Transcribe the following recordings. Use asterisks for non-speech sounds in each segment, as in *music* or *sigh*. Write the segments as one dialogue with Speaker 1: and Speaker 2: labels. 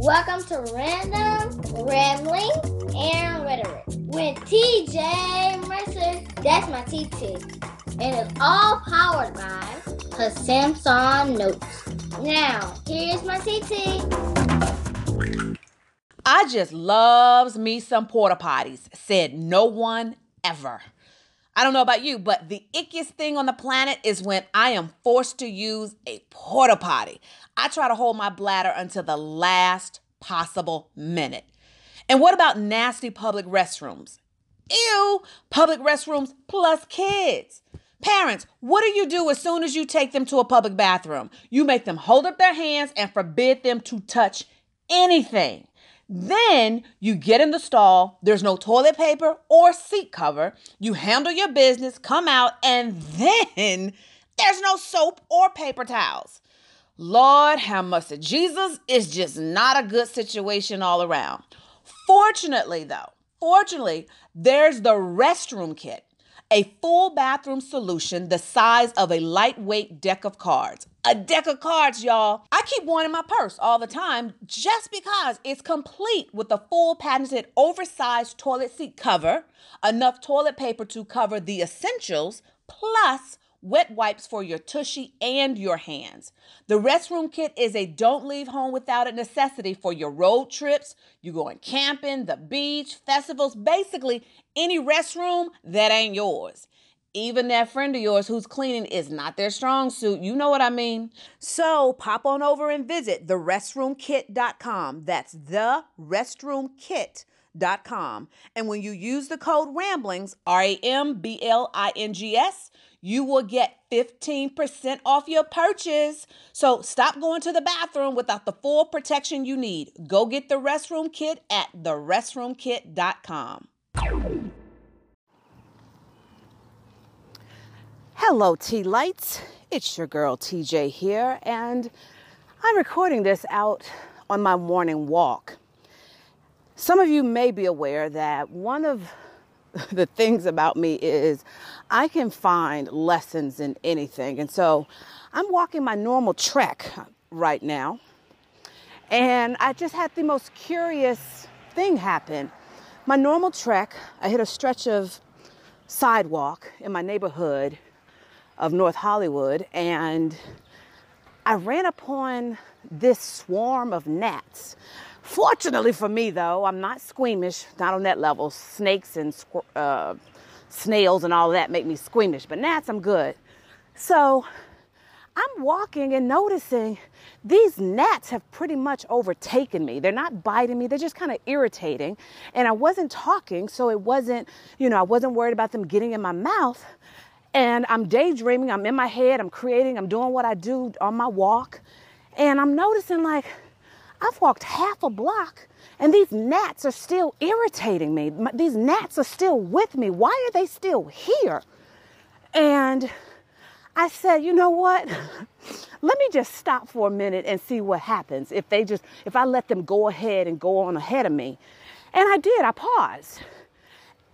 Speaker 1: Welcome to Random Rambling and Rhetoric with TJ Mercer. That's my TT. And it's all powered by her Samsung Notes. Now, here's my TT.
Speaker 2: I just loves me some porta potties, said no one ever. I don't know about you, but the ickiest thing on the planet is when I am forced to use a porta potty. I try to hold my bladder until the last possible minute. And what about nasty public restrooms? Ew, public restrooms plus kids. Parents, what do you do as soon as you take them to a public bathroom? You make them hold up their hands and forbid them to touch anything. Then you get in the stall, there's no toilet paper or seat cover. You handle your business, come out, and *laughs* then there's no soap or paper towels. Lord have mercy. Jesus is just not a good situation all around. Fortunately, though, fortunately, there's the restroom kit, a full bathroom solution the size of a lightweight deck of cards. A deck of cards, y'all. I keep one in my purse all the time just because it's complete with a full patented oversized toilet seat cover, enough toilet paper to cover the essentials, plus wet wipes for your tushy and your hands. The restroom kit is a don't leave home without it necessity for your road trips, you going camping, the beach, festivals, basically any restroom that ain't yours. Even that friend of yours who's cleaning is not their strong suit. You know what I mean? So pop on over and visit therestroomkit.com. That's the restroomkit.com. And when you use the code RAMBLINGS, R A M B L I N G S, you will get 15% off your purchase. So stop going to the bathroom without the full protection you need. Go get the restroom kit at therestroomkit.com.
Speaker 3: Hello, Tea Lights. It's your girl TJ here, and I'm recording this out on my morning walk. Some of you may be aware that one of *laughs* the things about me is I can find lessons in anything. And so I'm walking my normal trek right now. And I just had the most curious thing happen. My normal trek, I hit a stretch of sidewalk in my neighborhood of North Hollywood, and I ran upon this swarm of gnats. Fortunately for me, though, I'm not squeamish, not on that level. Snakes and uh, snails and all that make me squeamish, but gnats, I'm good. So I'm walking and noticing these gnats have pretty much overtaken me. They're not biting me, they're just kind of irritating. And I wasn't talking, so it wasn't, you know, I wasn't worried about them getting in my mouth. And I'm daydreaming, I'm in my head, I'm creating, I'm doing what I do on my walk. And I'm noticing, like, I've walked half a block and these gnats are still irritating me. These gnats are still with me. Why are they still here? And I said, you know what? *laughs* let me just stop for a minute and see what happens if they just, if I let them go ahead and go on ahead of me. And I did, I paused.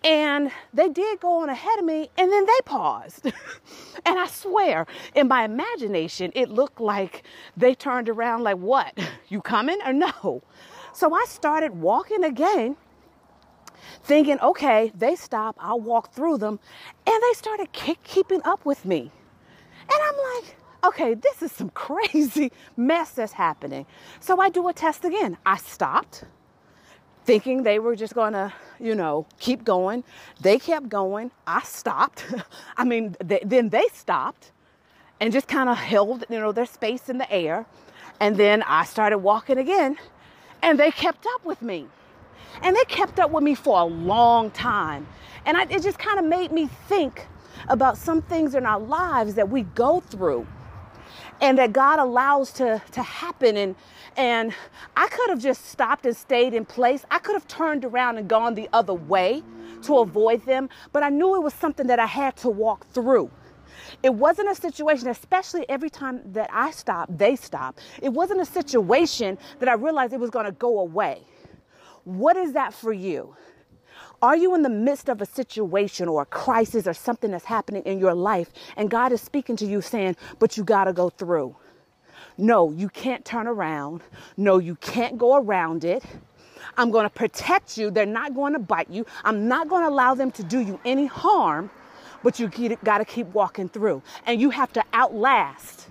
Speaker 3: And they did go on ahead of me, and then they paused. *laughs* and I swear, in my imagination, it looked like they turned around, like, What? You coming or no? So I started walking again, thinking, Okay, they stop, I'll walk through them. And they started keep, keeping up with me. And I'm like, Okay, this is some *laughs* crazy mess that's happening. So I do a test again. I stopped thinking they were just to, you know, keep going. They kept going. I stopped. *laughs* I mean, they, then they stopped and just kind of held, you know, their space in the air. And then I started walking again and they kept up with me. And they kept up with me for a long time. And I, it just kind of made me think about some things in our lives that we go through and that God allows to, to happen. And, and I could have just stopped and stayed in place. I could have turned around and gone the other way to avoid them, but I knew it was something that I had to walk through. It wasn't a situation, especially every time that I stopped, they stopped. It wasn't a situation that I realized it was going to go away. What is that for you? Are you in the midst of a situation or a crisis or something that's happening in your life and God is speaking to you saying, but you got to go through? No, you can't turn around. No, you can't go around it. I'm going to protect you. They're not going to bite you. I'm not going to allow them to do you any harm, but you got to keep walking through. And you have to outlast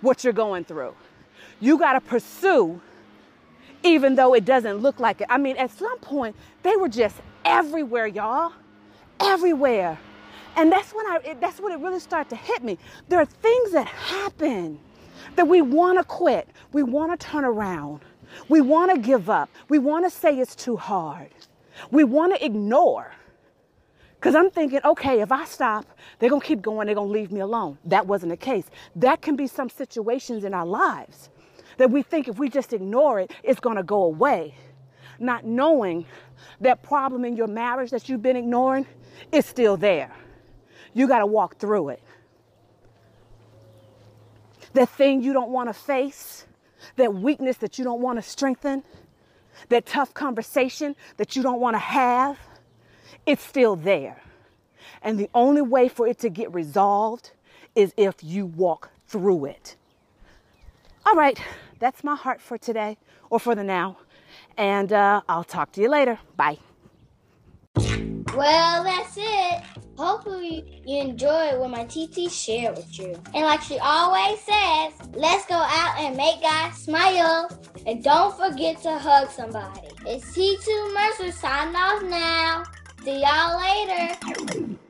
Speaker 3: what you're going through. You got to pursue even though it doesn't look like it. I mean, at some point, they were just everywhere, y'all. Everywhere. And that's when I it, that's when it really started to hit me. There are things that happen that we want to quit. We want to turn around. We want to give up. We want to say it's too hard. We want to ignore. Because I'm thinking, okay, if I stop, they're going to keep going, they're going to leave me alone. That wasn't the case. That can be some situations in our lives that we think if we just ignore it, it's going to go away. Not knowing that problem in your marriage that you've been ignoring is still there. You got to walk through it. That thing you don't want to face, that weakness that you don't want to strengthen, that tough conversation that you don't want to have, it's still there. And the only way for it to get resolved is if you walk through it. All right, that's my heart for today or for the now. And uh, I'll talk to you later. Bye.
Speaker 1: Well, that's it. Hopefully, you enjoyed what my TT shared with you. And like she always says, let's go out and make God smile. And don't forget to hug somebody. It's T2 Mercer signing off now. See y'all later.